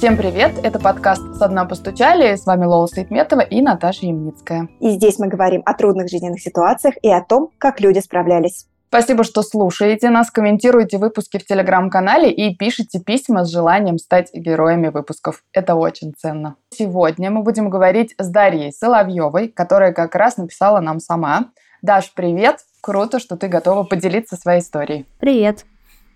Всем привет! Это подкаст «Со дна постучали». С вами Лола Сейтметова и Наташа Ямницкая. И здесь мы говорим о трудных жизненных ситуациях и о том, как люди справлялись. Спасибо, что слушаете нас, комментируете выпуски в Телеграм-канале и пишите письма с желанием стать героями выпусков. Это очень ценно. Сегодня мы будем говорить с Дарьей Соловьевой, которая как раз написала нам сама. Даш, привет! Круто, что ты готова поделиться своей историей. Привет!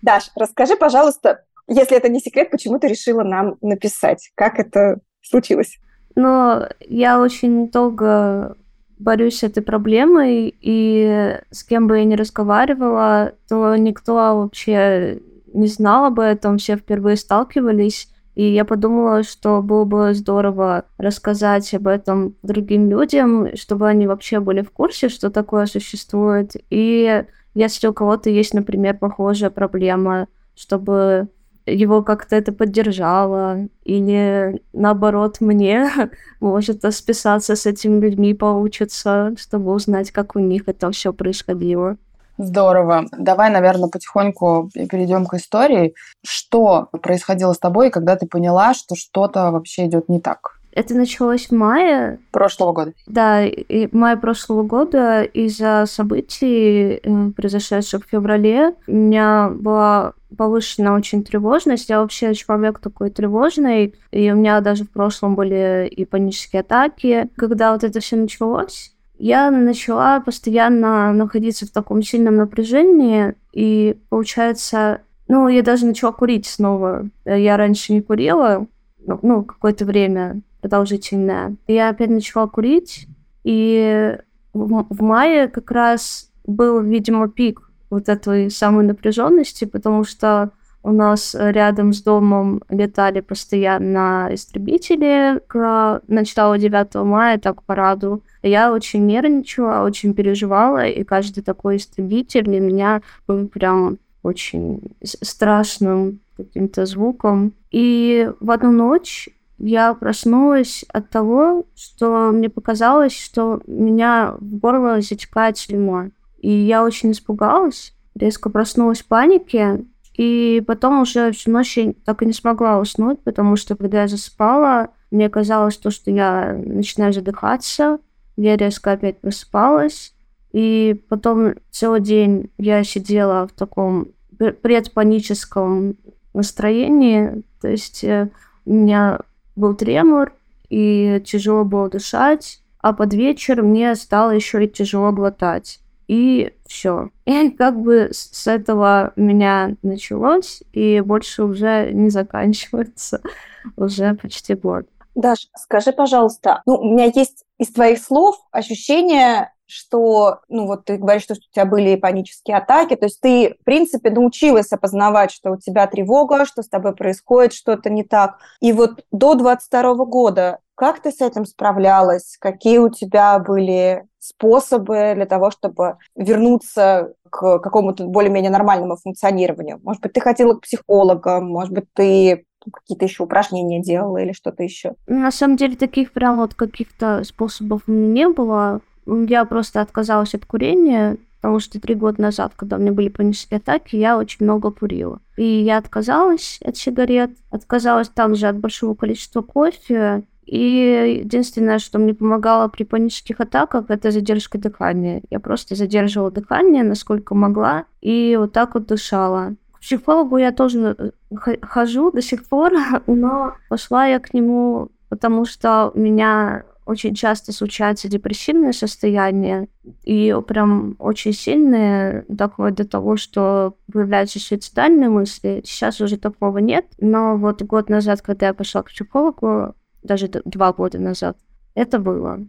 Даш, расскажи, пожалуйста, если это не секрет, почему ты решила нам написать? Как это случилось? Ну, я очень долго борюсь с этой проблемой, и с кем бы я ни разговаривала, то никто вообще не знал об этом, все впервые сталкивались. И я подумала, что было бы здорово рассказать об этом другим людям, чтобы они вообще были в курсе, что такое существует. И если у кого-то есть, например, похожая проблема, чтобы его как-то это поддержало, или наоборот мне может списаться с этими людьми, получится, чтобы узнать, как у них это все происходило. Здорово. Давай, наверное, потихоньку перейдем к истории. Что происходило с тобой, когда ты поняла, что что-то вообще идет не так? Это началось в мае. Прошлого года. Да, и мая прошлого года из-за событий, э, произошедших в феврале, у меня была повышена очень тревожность. Я вообще человек такой тревожный, и у меня даже в прошлом были и панические атаки. Когда вот это все началось, я начала постоянно находиться в таком сильном напряжении, и получается, ну, я даже начала курить снова. Я раньше не курила, ну, ну какое-то время продолжительное. Я опять начала курить, и в, в мае как раз был, видимо, пик вот этой самой напряженности, потому что у нас рядом с домом летали постоянно истребители к началу 9 мая, так параду. Я очень нервничала, очень переживала, и каждый такой истребитель для меня был прям очень страшным каким-то звуком. И в одну ночь я проснулась от того, что мне показалось, что меня в горло затекает слюна. И я очень испугалась, резко проснулась в панике, и потом уже всю ночь я так и не смогла уснуть, потому что когда я засыпала, мне казалось то, что я начинаю задыхаться, я резко опять просыпалась, и потом целый день я сидела в таком предпаническом настроении, то есть э, у меня был тремор, и тяжело было дышать, а под вечер мне стало еще и тяжело глотать. И все. И как бы с этого меня началось, и больше уже не заканчивается уже почти год. Даш, скажи, пожалуйста, ну, у меня есть из твоих слов ощущение, что, ну вот ты говоришь, что у тебя были панические атаки, то есть ты, в принципе, научилась опознавать, что у тебя тревога, что с тобой происходит что-то не так. И вот до 22 года как ты с этим справлялась? Какие у тебя были способы для того, чтобы вернуться к какому-то более-менее нормальному функционированию? Может быть, ты ходила к психологам, может быть, ты какие-то еще упражнения делала или что-то еще? На самом деле таких прям вот каких-то способов не было. Я просто отказалась от курения, потому что три года назад, когда у меня были панические атаки, я очень много курила. И я отказалась от сигарет, отказалась также от большого количества кофе, и единственное, что мне помогало при панических атаках, это задержка дыхания. Я просто задерживала дыхание, насколько могла, и вот так вот дышала. К психологу я тоже э, хожу до сих пор, но пошла я к нему, потому что у меня очень часто случаются депрессивные состояния, и прям очень сильные, доходят до того, что появляются суицидальные мысли. Сейчас уже такого нет, но вот год назад, когда я пошла к психологу, даже два года назад. Это было.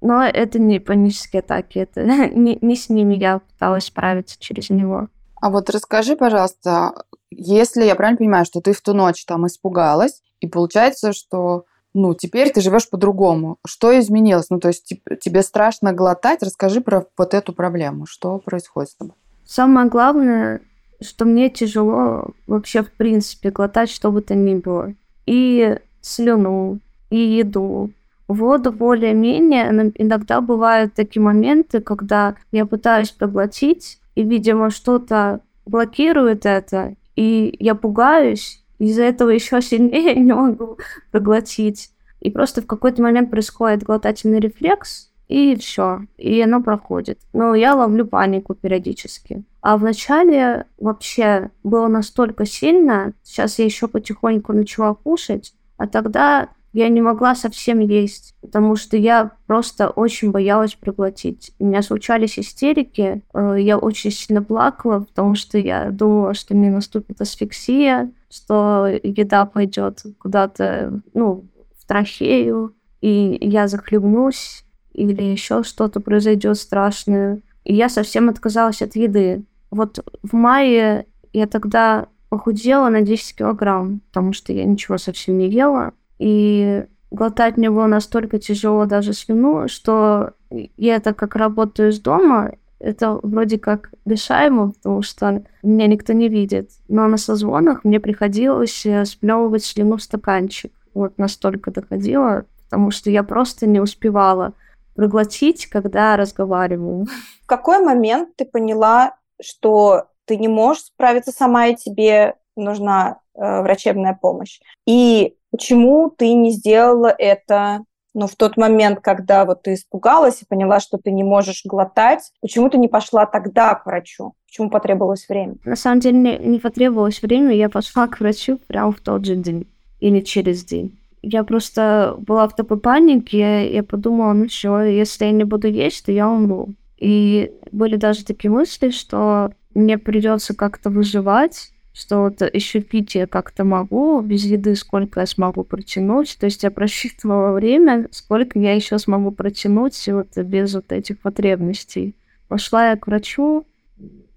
Но это не панические атаки, это не, не с ними я пыталась справиться через него. А вот расскажи, пожалуйста, если я правильно понимаю, что ты в ту ночь там испугалась, и получается, что ну, теперь ты живешь по-другому. Что изменилось? Ну, то есть тебе страшно глотать? Расскажи про вот эту проблему. Что происходит с тобой? Самое главное, что мне тяжело вообще в принципе глотать что бы то ни было. И слюну, и еду. Воду более-менее, иногда бывают такие моменты, когда я пытаюсь проглотить, и, видимо, что-то блокирует это, и я пугаюсь, из-за этого еще сильнее не могу проглотить. И просто в какой-то момент происходит глотательный рефлекс, и все, и оно проходит. Но я ловлю панику периодически. А вначале вообще было настолько сильно, сейчас я еще потихоньку начала кушать, а тогда я не могла совсем есть, потому что я просто очень боялась проглотить. У меня случались истерики, э, я очень сильно плакала, потому что я думала, что мне наступит асфиксия, что еда пойдет куда-то, ну, в трахею, и я захлебнусь, или еще что-то произойдет страшное. И я совсем отказалась от еды. Вот в мае я тогда похудела на 10 килограмм, потому что я ничего совсем не ела. И глотать мне было настолько тяжело даже слюну, что я так как работаю из дома, это вроде как решаемо, потому что меня никто не видит. Но на созвонах мне приходилось э, сплевывать слюну в стаканчик. Вот настолько доходило, потому что я просто не успевала проглотить, когда разговариваю. В какой момент ты поняла, что ты не можешь справиться сама, и тебе нужна э, врачебная помощь? И почему ты не сделала это ну, в тот момент, когда вот ты испугалась и поняла, что ты не можешь глотать, почему ты не пошла тогда к врачу? Почему потребовалось время? На самом деле не, потребовалось время, я пошла к врачу прямо в тот же день или через день. Я просто была в такой панике, я подумала, ну все, если я не буду есть, то я умру. И были даже такие мысли, что мне придется как-то выживать, что вот еще пить я как-то могу, без еды сколько я смогу протянуть. То есть я просчитывала время, сколько я еще смогу протянуть вот без вот этих потребностей. Пошла я к врачу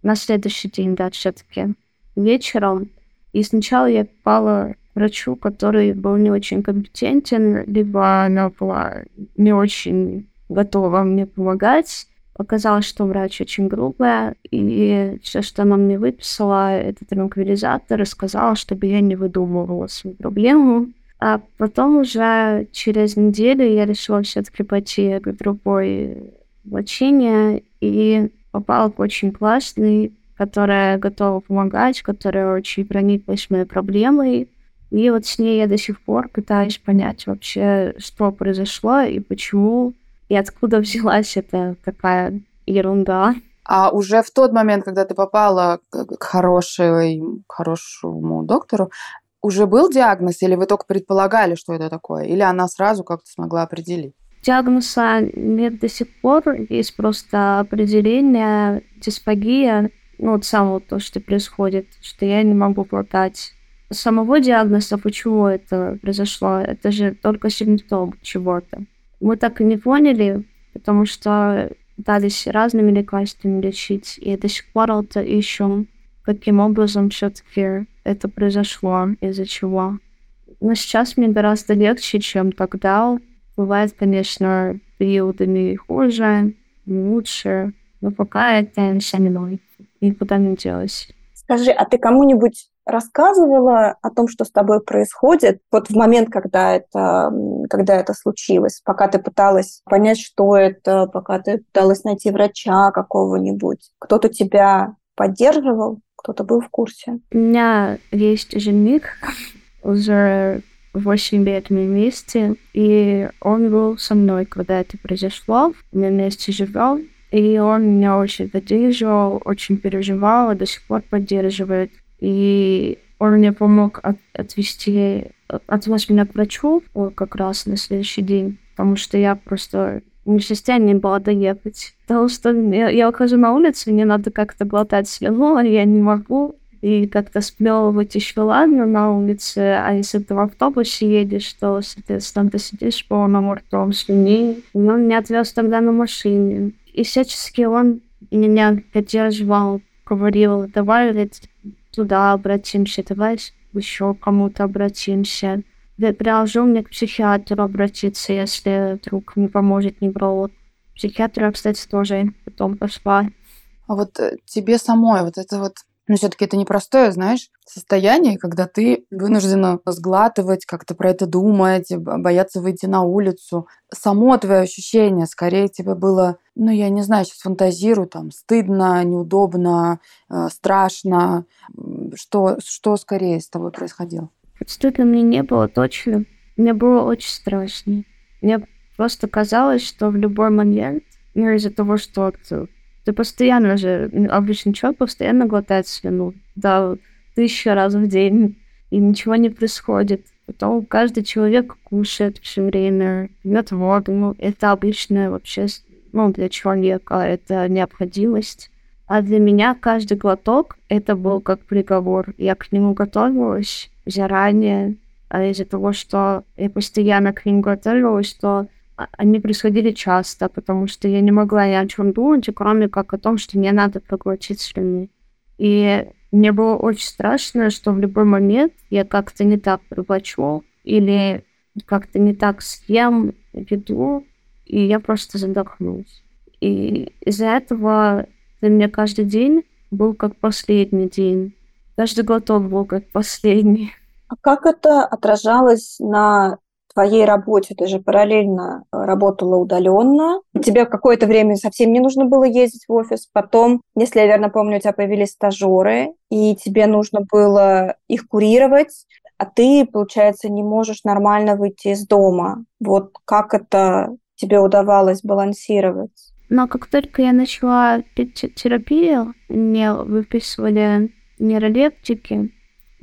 на следующий день, да, все-таки вечером. И сначала я попала к врачу, который был не очень компетентен, либо она была не очень готова мне помогать. Оказалось, что врач очень грубая, и все, что она мне выписала, это транквилизатор, и сказала, чтобы я не выдумывала свою проблему. А потом уже через неделю я решила все-таки пойти к другой лечению и попала к очень классной, которая готова помогать, которая очень прониклась моей проблемой. И вот с ней я до сих пор пытаюсь понять вообще, что произошло и почему и откуда взялась эта такая ерунда. А уже в тот момент, когда ты попала к хорошей, к хорошему доктору, уже был диагноз, или вы только предполагали, что это такое? Или она сразу как-то смогла определить? Диагноза нет до сих пор. Есть просто определение дисфагия. Ну, вот самого то, что происходит, что я не могу глотать. Самого диагноза, почему это произошло, это же только симптом чего-то. Мы так и не поняли, потому что пытались разными лекарствами лечить, и до сих пор это ищем, каким образом все-таки это произошло, из-за чего. Но сейчас мне гораздо легче, чем тогда. Бывает, конечно, периодами хуже, лучше, но пока это со мной. Никуда не делось. Скажи, а ты кому-нибудь рассказывала о том, что с тобой происходит, вот в момент, когда это, когда это случилось, пока ты пыталась понять, что это, пока ты пыталась найти врача какого-нибудь, кто-то тебя поддерживал, кто-то был в курсе? У меня есть жених, уже 8 лет мы вместе, и он был со мной, когда это произошло. Мы вместе живем, и он меня очень поддерживал, очень переживал, и до сих пор поддерживает. И он мне помог от, отвести, отвез меня к врачу как раз на следующий день, потому что я просто не в состоянии была доехать. Потому что я, я ухожу на улицу, мне надо как-то глотать слюну, а я не могу. И как-то сплевывать еще ладно на улице, а если ты в автобусе едешь, то, соответственно, ты сидишь полным ртом слюни. И он меня отвез тогда на машине. И всячески он меня поддерживал, говорил, давай, туда обратимся, давай еще кому-то обратимся. Предложил мне к психиатру обратиться, если вдруг не поможет невролог. Психиатра, кстати, тоже потом пошла. А вот э, тебе самой вот это вот Но все-таки это непростое, знаешь, состояние, когда ты вынуждена сглатывать, как-то про это думать, бояться выйти на улицу. Само твое ощущение, скорее тебе было, ну, я не знаю, сейчас фантазирую, там, стыдно, неудобно, э, страшно. Что, что скорее с тобой происходило? Стыдно мне не было точно. Мне было очень страшно. Мне просто казалось, что в любой момент, ну, из-за того, что ты, постоянно же, обычный человек постоянно глотает слюну, да, тысячу раз в день, и ничего не происходит. Потом каждый человек кушает все время, пьет воду. Ну, это обычная вообще, ну, для человека это необходимость. А для меня каждый глоток это был как приговор. Я к нему готовилась заранее, а из-за того, что я постоянно к ним готовилась, то они происходили часто, потому что я не могла ни о чем думать, кроме как о том, что мне надо проглотить слюни. И мне было очень страшно, что в любой момент я как-то не так проглочу или как-то не так съем еду, и я просто задохнусь. И из-за этого для меня каждый день был как последний день. Каждый глоток был как последний. А как это отражалось на твоей работе? Ты же параллельно э, работала удаленно. Тебе какое-то время совсем не нужно было ездить в офис. Потом, если я верно помню, у тебя появились стажеры, и тебе нужно было их курировать, а ты, получается, не можешь нормально выйти из дома. Вот как это тебе удавалось балансировать? Но как только я начала терапию, мне выписывали нейролептики,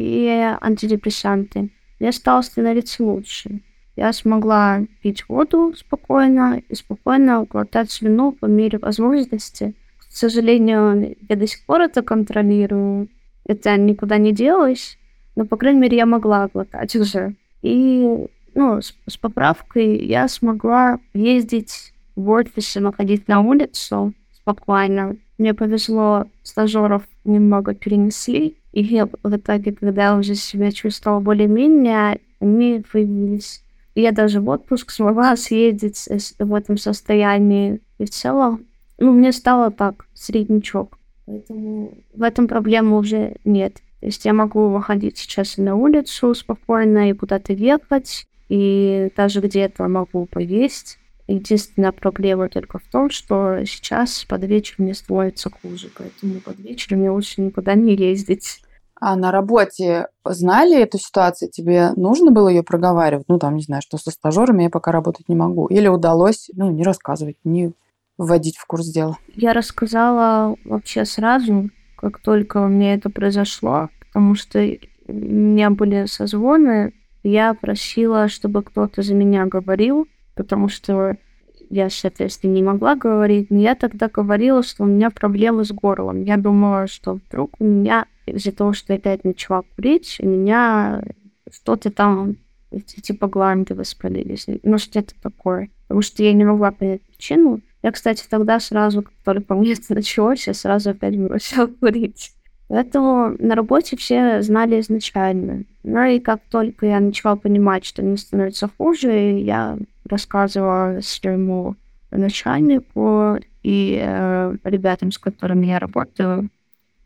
и антидепрессанты. Я стала становиться лучше. Я смогла пить воду спокойно и спокойно глотать слюну по мере возможности. К сожалению, я до сих пор это контролирую. Это никуда не делось, но, по крайней мере, я могла глотать уже. И ну, с, с поправкой я смогла ездить в офисе, находить на улицу спокойно. Мне повезло, стажеров немного перенесли, и в итоге, когда я уже себя чувствовала более-менее, они появились. И я даже в отпуск смогла съездить в этом состоянии. И в целом, ну, мне стало так, среднячок. Поэтому в этом проблемы уже нет. То есть я могу выходить сейчас на улицу спокойно и куда-то ехать, и даже где-то могу повесить. Единственная проблема только в том, что сейчас под вечер мне становится хуже, поэтому под вечер мне лучше никуда не ездить. А на работе знали эту ситуацию? Тебе нужно было ее проговаривать? Ну, там, не знаю, что со стажерами я пока работать не могу. Или удалось, ну, не рассказывать, не вводить в курс дела? Я рассказала вообще сразу, как только мне это произошло, потому что у меня были созвоны, я просила, чтобы кто-то за меня говорил, потому что я, соответственно, не могла говорить, но я тогда говорила, что у меня проблемы с горлом. Я думала, что вдруг у меня из-за того, что я опять начала курить, у меня что-то там, типа гланды воспалились, ну что-то такое. Потому что я не могла понять причину. Я, кстати, тогда сразу, как только мне это началось, я сразу опять бросила курить. Поэтому на работе все знали изначально. Ну и как только я начала понимать, что мне становится хуже, я рассказывала своему начальнику и э, ребятам, с которыми я работаю.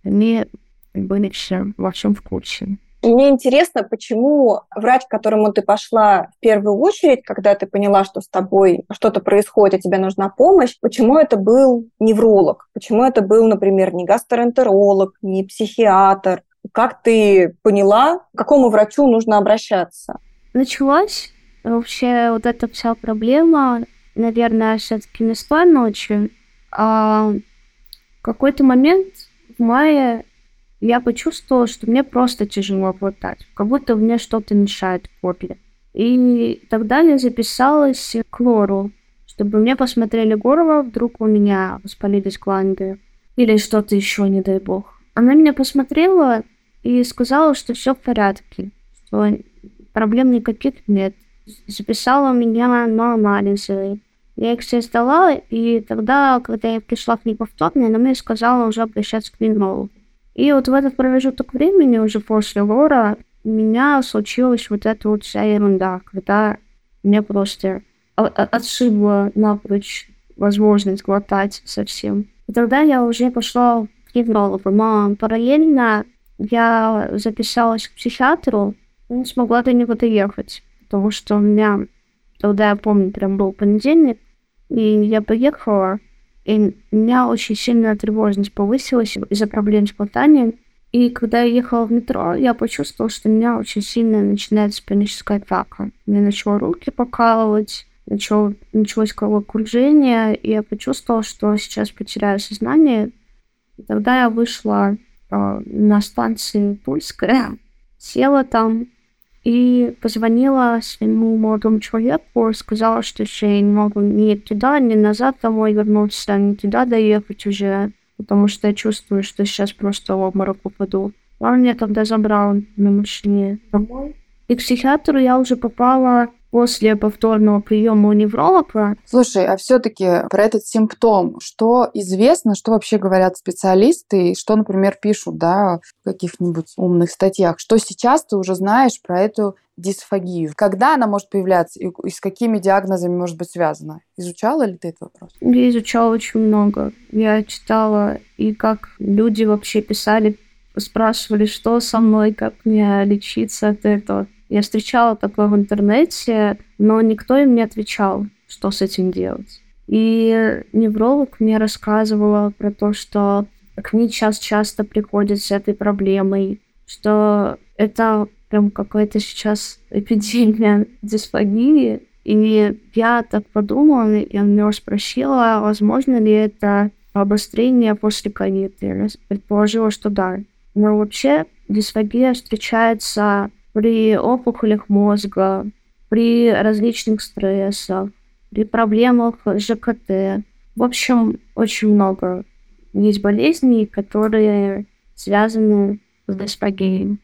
Они были все во всем в курсе. Мне интересно, почему врач, к которому ты пошла в первую очередь, когда ты поняла, что с тобой что-то происходит, тебе нужна помощь, почему это был невролог? Почему это был, например, не гастроэнтеролог, не психиатр? Как ты поняла, к какому врачу нужно обращаться? Началась вообще вот эта вся проблема, наверное, все-таки не с ночи, а в какой-то момент в мае я почувствовала, что мне просто тяжело глотать, как будто мне что-то мешает горле. И тогда я записалась к лору, чтобы мне посмотрели горло, вдруг у меня воспалились гланды или что-то еще, не дай бог. Она меня посмотрела и сказала, что все в порядке, что проблем никаких нет. Записала меня на анализы. Я их все сдала, и тогда, когда я пришла к ней повторно, она мне сказала уже обращаться к винологу. И вот в этот промежуток времени, уже после лора, у меня случилась вот эта вот вся ерунда, когда мне просто отшибло напрочь возможность глотать совсем. И тогда я уже пошла к неврологу. Но параллельно я записалась к психиатру, не смогла до него доехать, потому что у меня, тогда я помню, прям был понедельник, и я поехала, и у меня очень сильная тревожность повысилась из-за проблем с глотанием. И когда я ехала в метро, я почувствовала, что у меня очень сильно начинается паническая атака. Мне начало руки покалывать, начало, началось головокружение, и я почувствовала, что сейчас потеряю сознание. И тогда я вышла э, на станции Тульская, села там и позвонила своему молодому человеку, сказала, что я не могу ни туда, ни назад домой вернуться, ни туда доехать уже потому что я чувствую, что сейчас просто в обморок упаду. Он меня тогда забрал на машине домой. И к психиатру я уже попала после повторного приема у невролога. Слушай, а все-таки про этот симптом, что известно, что вообще говорят специалисты, и что, например, пишут, да, в каких-нибудь умных статьях, что сейчас ты уже знаешь про эту дисфагию? Когда она может появляться и, и с какими диагнозами может быть связана? Изучала ли ты этот вопрос? Я изучала очень много. Я читала и как люди вообще писали, спрашивали, что со мной, как мне лечиться от этого. Я встречала такое в интернете, но никто им не отвечал, что с этим делать. И невролог мне рассказывала про то, что к ней сейчас часто приходят с этой проблемой, что это прям какая-то сейчас эпидемия дисфагии. И я так подумала, и у меня спросила, возможно ли это обострение после ковида. Я предположила, что да. Но вообще дисфагия встречается при опухолях мозга, при различных стрессах, при проблемах ЖКТ. В общем, очень много есть болезней, которые связаны с дисфагией.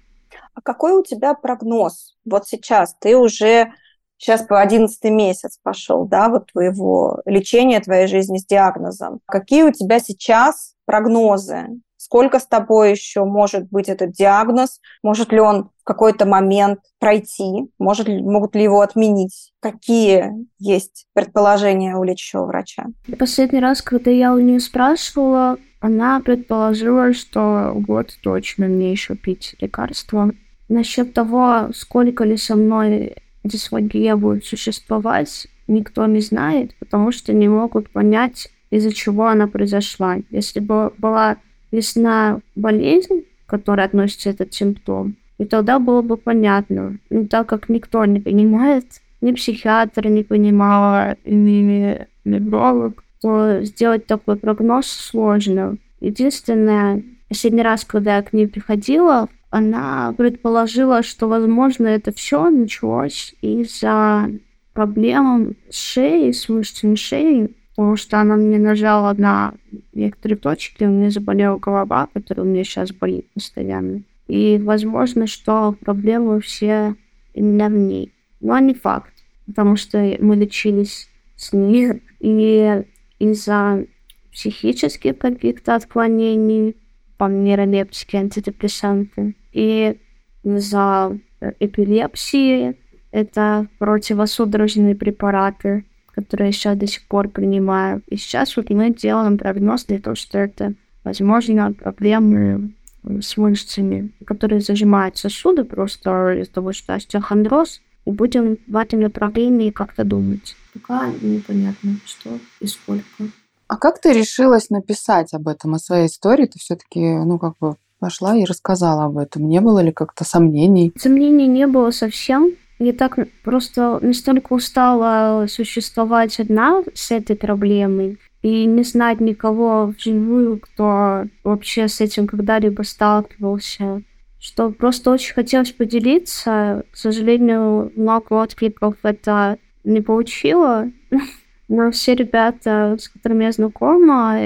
А какой у тебя прогноз? Вот сейчас ты уже сейчас по одиннадцатый месяц пошел, да, вот твоего лечения, твоей жизни с диагнозом. Какие у тебя сейчас прогнозы? Сколько с тобой еще может быть этот диагноз? Может ли он в какой-то момент пройти? Может могут ли его отменить? Какие есть предположения у лечащего врача? Последний раз, когда я у нее спрашивала, она предположила, что год точно мне еще пить лекарства. Насчет того, сколько ли со мной дисфагия будет существовать, никто не знает, потому что не могут понять, из-за чего она произошла. Если бы была весна болезнь, к которой относится этот симптом, и тогда было бы понятно. Но так как никто не понимает, ни психиатр не понимала, ни невролог, то сделать такой прогноз сложно. Единственное, последний раз, когда я к ней приходила, она предположила, что, возможно, это все началось из-за проблем с шеей, с мышцами шеи, потому что она мне нажала на некоторые точки, у меня заболела голова, которая у меня сейчас болит постоянно. И возможно, что проблемы все именно в ней. Но не факт, потому что мы лечились с ней, и из-за психических каких-то отклонений, там нейролептики, антидепрессанты, и из-за эпилепсии это противосудорожные препараты, которые я сейчас до сих пор принимаю. И сейчас вот мы делаем прогноз для того, что это, возможно, проблемы с мышцами, которые зажимают сосуды просто из-за того, что остеохондроз, и будем в этом направлении как-то думать. Пока непонятно, что и сколько. А как ты решилась написать об этом, о своей истории? Ты все-таки, ну, как бы пошла и рассказала об этом. Не было ли как-то сомнений? Сомнений не было совсем. Я так просто настолько устала существовать одна с этой проблемой и не знать никого вживую, кто вообще с этим когда-либо сталкивался что просто очень хотелось поделиться. К сожалению, много откликов это не получило. Но все ребята, с которыми я знакома,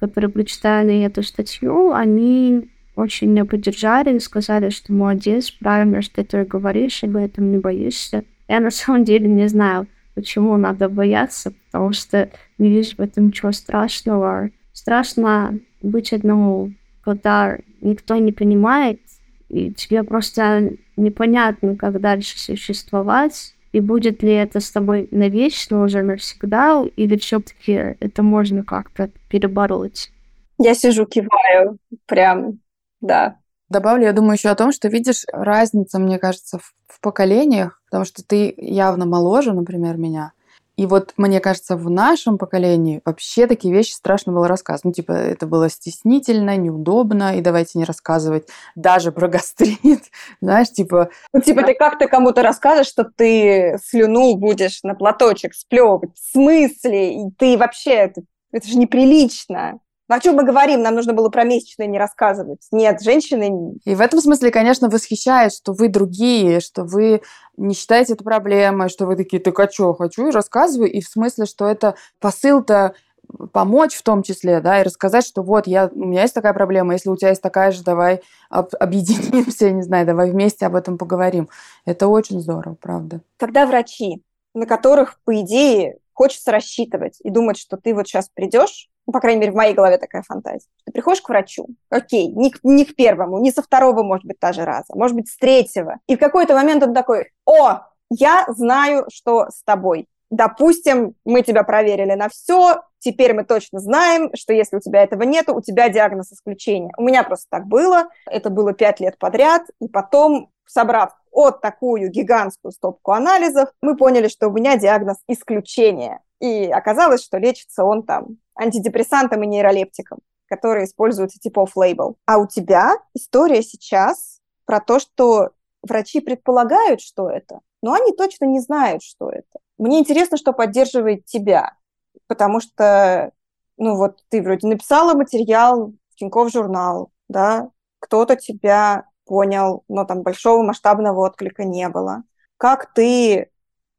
которые прочитали эту статью, они очень меня поддержали и сказали, что молодец, правильно, что ты говоришь, об этом не боишься. Я на самом деле не знаю, почему надо бояться, потому что не вижу в этом ничего страшного. Страшно быть одному, когда никто не понимает, и тебе просто непонятно, как дальше существовать, и будет ли это с тобой навечно уже навсегда, или все-таки это можно как-то перебороть. Я сижу, киваю, прям, да. Добавлю, я думаю еще о том, что видишь разница, мне кажется, в, в поколениях, потому что ты явно моложе, например, меня. И вот, мне кажется, в нашем поколении вообще такие вещи страшно было рассказывать. Ну, типа, это было стеснительно, неудобно, и давайте не рассказывать даже про гастрит. Знаешь, типа... Ну, типа, ты как-то кому-то расскажешь, что ты слюну будешь на платочек сплевывать. В смысле? И ты вообще... Это, это же неприлично. О чем мы говорим? Нам нужно было про месячные не рассказывать. Нет, женщины... И в этом смысле, конечно, восхищает, что вы другие, что вы не считаете это проблемой, что вы такие, так а что, хочу и рассказываю. И в смысле, что это посыл-то помочь в том числе, да, и рассказать, что вот я, у меня есть такая проблема, если у тебя есть такая же, давай об, объединимся, не знаю, давай вместе об этом поговорим. Это очень здорово, правда. Когда врачи, на которых, по идее, хочется рассчитывать и думать, что ты вот сейчас придешь, ну, по крайней мере, в моей голове такая фантазия. Ты приходишь к врачу, окей, не не к первому, не со второго, может быть, та же раза, может быть, с третьего. И в какой-то момент он такой, о, я знаю, что с тобой. Допустим, мы тебя проверили на все, теперь мы точно знаем, что если у тебя этого нет, у тебя диагноз исключения. У меня просто так было, это было пять лет подряд, и потом, собрав вот такую гигантскую стопку анализов, мы поняли, что у меня диагноз исключения. И оказалось, что лечится он там антидепрессантом и нейролептиком, которые используются типа off-label. А у тебя история сейчас про то, что врачи предполагают, что это, но они точно не знают, что это. Мне интересно, что поддерживает тебя, потому что, ну вот ты вроде написала материал в Тинькофф журнал, да, кто-то тебя понял, но там большого масштабного отклика не было. Как ты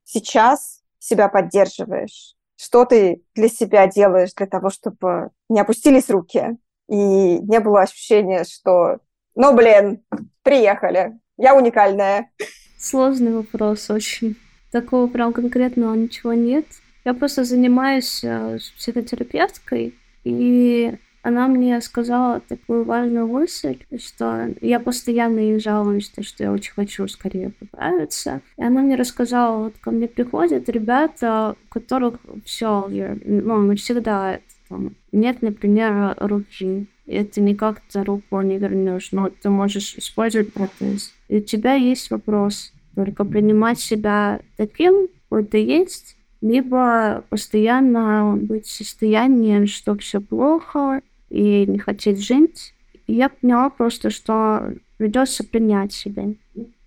сейчас себя поддерживаешь? Что ты для себя делаешь для того, чтобы не опустились руки и не было ощущения, что ну, блин, приехали, я уникальная. Сложный вопрос очень. Такого прям конкретного ничего нет. Я просто занимаюсь э, психотерапевткой, и она мне сказала такую важную мысль, что я постоянно ей жалуюсь, что я очень хочу скорее поправиться. И она мне рассказала, вот ко мне приходят ребята, у которых все, ну, навсегда там, нет, например, руки, это никак за руку не вернешь, но ты можешь использовать протез. И у тебя есть вопрос, только принимать себя таким, какой ты есть, либо постоянно быть в состоянии, что все плохо, и не хотеть жить. И я поняла просто, что придется принять себя.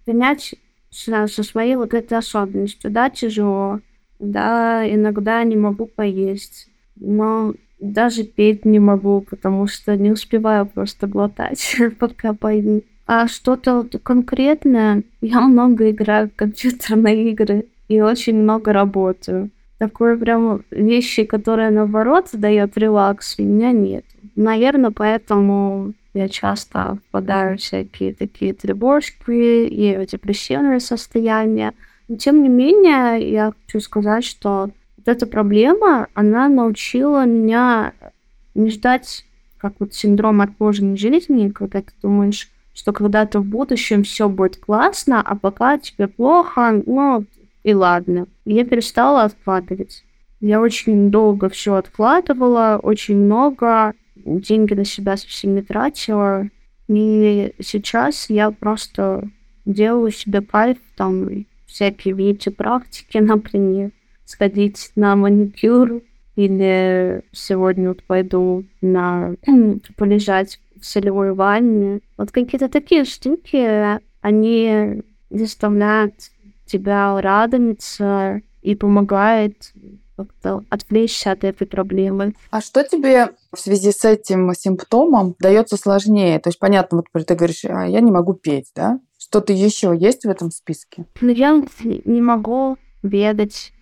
Принять со, со своей вот этой особенностью. Да, тяжело. Да, иногда не могу поесть. Но даже петь не могу, потому что не успеваю просто глотать, пока пойду. А что-то конкретное, я много играю в компьютерные игры и очень много работаю. Такое прям вещи, которые наоборот дает релакс, у меня нет. Наверное, поэтому я часто впадаю в всякие такие тревожки и депрессивные состояния. Но, тем не менее, я хочу сказать, что вот эта проблема, она научила меня не ждать как вот синдром отложенной жизни, когда ты думаешь, что когда-то в будущем все будет классно, а пока тебе плохо, ну и ладно. Я перестала откладывать. Я очень долго все откладывала, очень много, деньги на себя совсем не тратила. И сейчас я просто делаю себе кайф, там, всякие бьюти-практики, например, сходить на маникюр, или сегодня вот пойду на полежать в солевой ванне. Вот какие-то такие штуки, они заставляют тебя радоваться и помогает как-то отвлечься от этой проблемы. А что тебе в связи с этим симптомом дается сложнее? То есть, понятно, вот ты говоришь, а я не могу петь, да? Что-то еще есть в этом списке? Ну, я не могу бегать,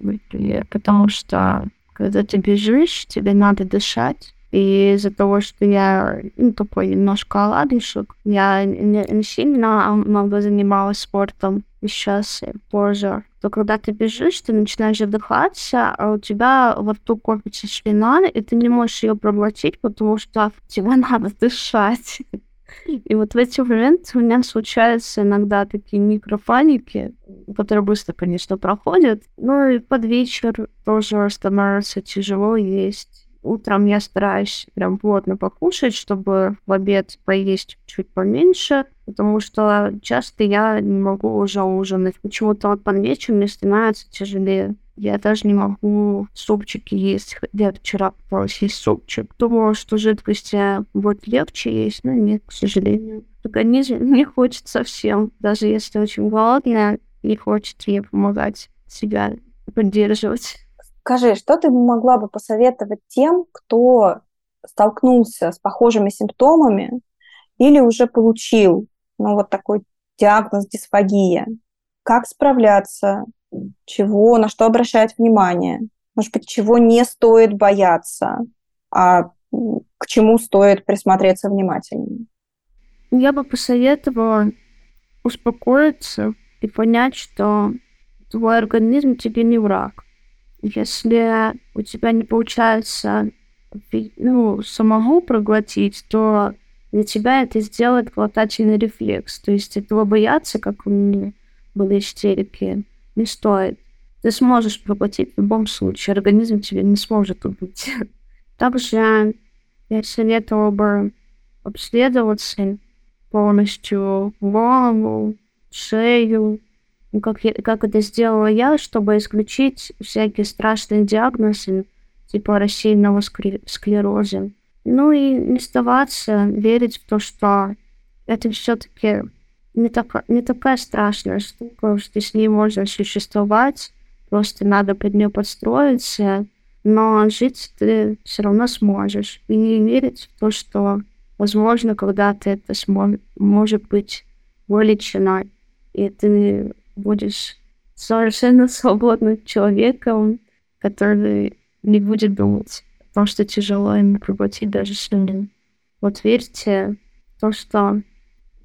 потому что когда ты бежишь, тебе надо дышать. И из-за того, что я ну, такой немножко оладушек, я не, не сильно много занималась спортом и сейчас позже то когда ты бежишь, ты начинаешь вдыхаться, а у тебя во рту копится слюна, и ты не можешь ее проглотить, потому что тебе надо дышать. И вот в эти моменты у меня случаются иногда такие микрофаники, которые быстро, конечно, проходят. Ну и под вечер тоже становится тяжело есть. Утром я стараюсь прям плотно покушать, чтобы в обед поесть чуть поменьше, потому что часто я не могу уже ужинать. Почему-то вот под вечер мне становится тяжелее. Я даже не могу супчики есть. Я вчера пыталась есть супчик. Думала, что жидкости будет легче есть, но нет, к сожалению. Организм не хочет совсем. Даже если очень голодная, не хочет ей помогать себя поддерживать. Скажи, что ты могла бы посоветовать тем, кто столкнулся с похожими симптомами или уже получил ну, вот такой диагноз дисфагия? Как справляться? Чего, на что обращать внимание? Может быть, чего не стоит бояться, а к чему стоит присмотреться внимательнее? Я бы посоветовала успокоиться и понять, что твой организм тебе не враг. Если у тебя не получается ну, самому проглотить, то для тебя это сделает глотательный рефлекс. То есть этого бояться, как у меня были истерики, не стоит. Ты сможешь проглотить в любом случае, организм тебе не сможет убить. Также я советовала бы обследоваться полностью голову, шею, как, я, как это сделала я, чтобы исключить всякие страшные диагнозы, типа рассеянного склероза. Ну и не сдаваться, верить в то, что это все-таки не, так, не такая страшная штука, что с ней можно существовать, просто надо под нее подстроиться, но жить ты все равно сможешь. И не верить в то, что, возможно, когда-то это сможет, может быть вылечено, и ты будешь совершенно свободным человеком, который не будет думать о том, что тяжело ему проглотить даже слюни. Вот верьте в то, что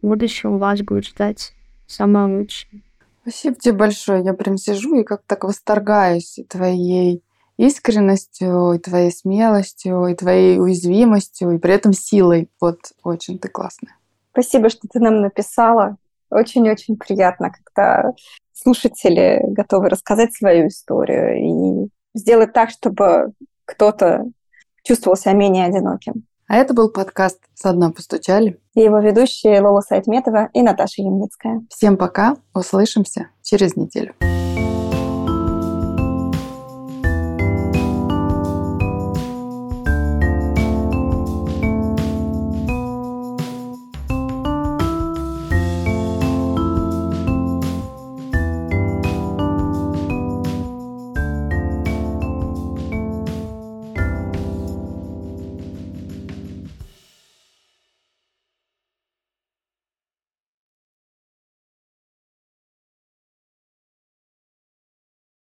в будущем вас будет ждать самое лучшее. Спасибо тебе большое. Я прям сижу и как так восторгаюсь твоей искренностью, и твоей смелостью, и твоей уязвимостью, и при этом силой. Вот очень ты классная. Спасибо, что ты нам написала. Очень-очень приятно, когда слушатели готовы рассказать свою историю и сделать так, чтобы кто-то чувствовал себя менее одиноким. А это был подкаст «Со дна постучали». И его ведущие Лола Сайтметова и Наташа Ямницкая. Всем пока, услышимся через неделю.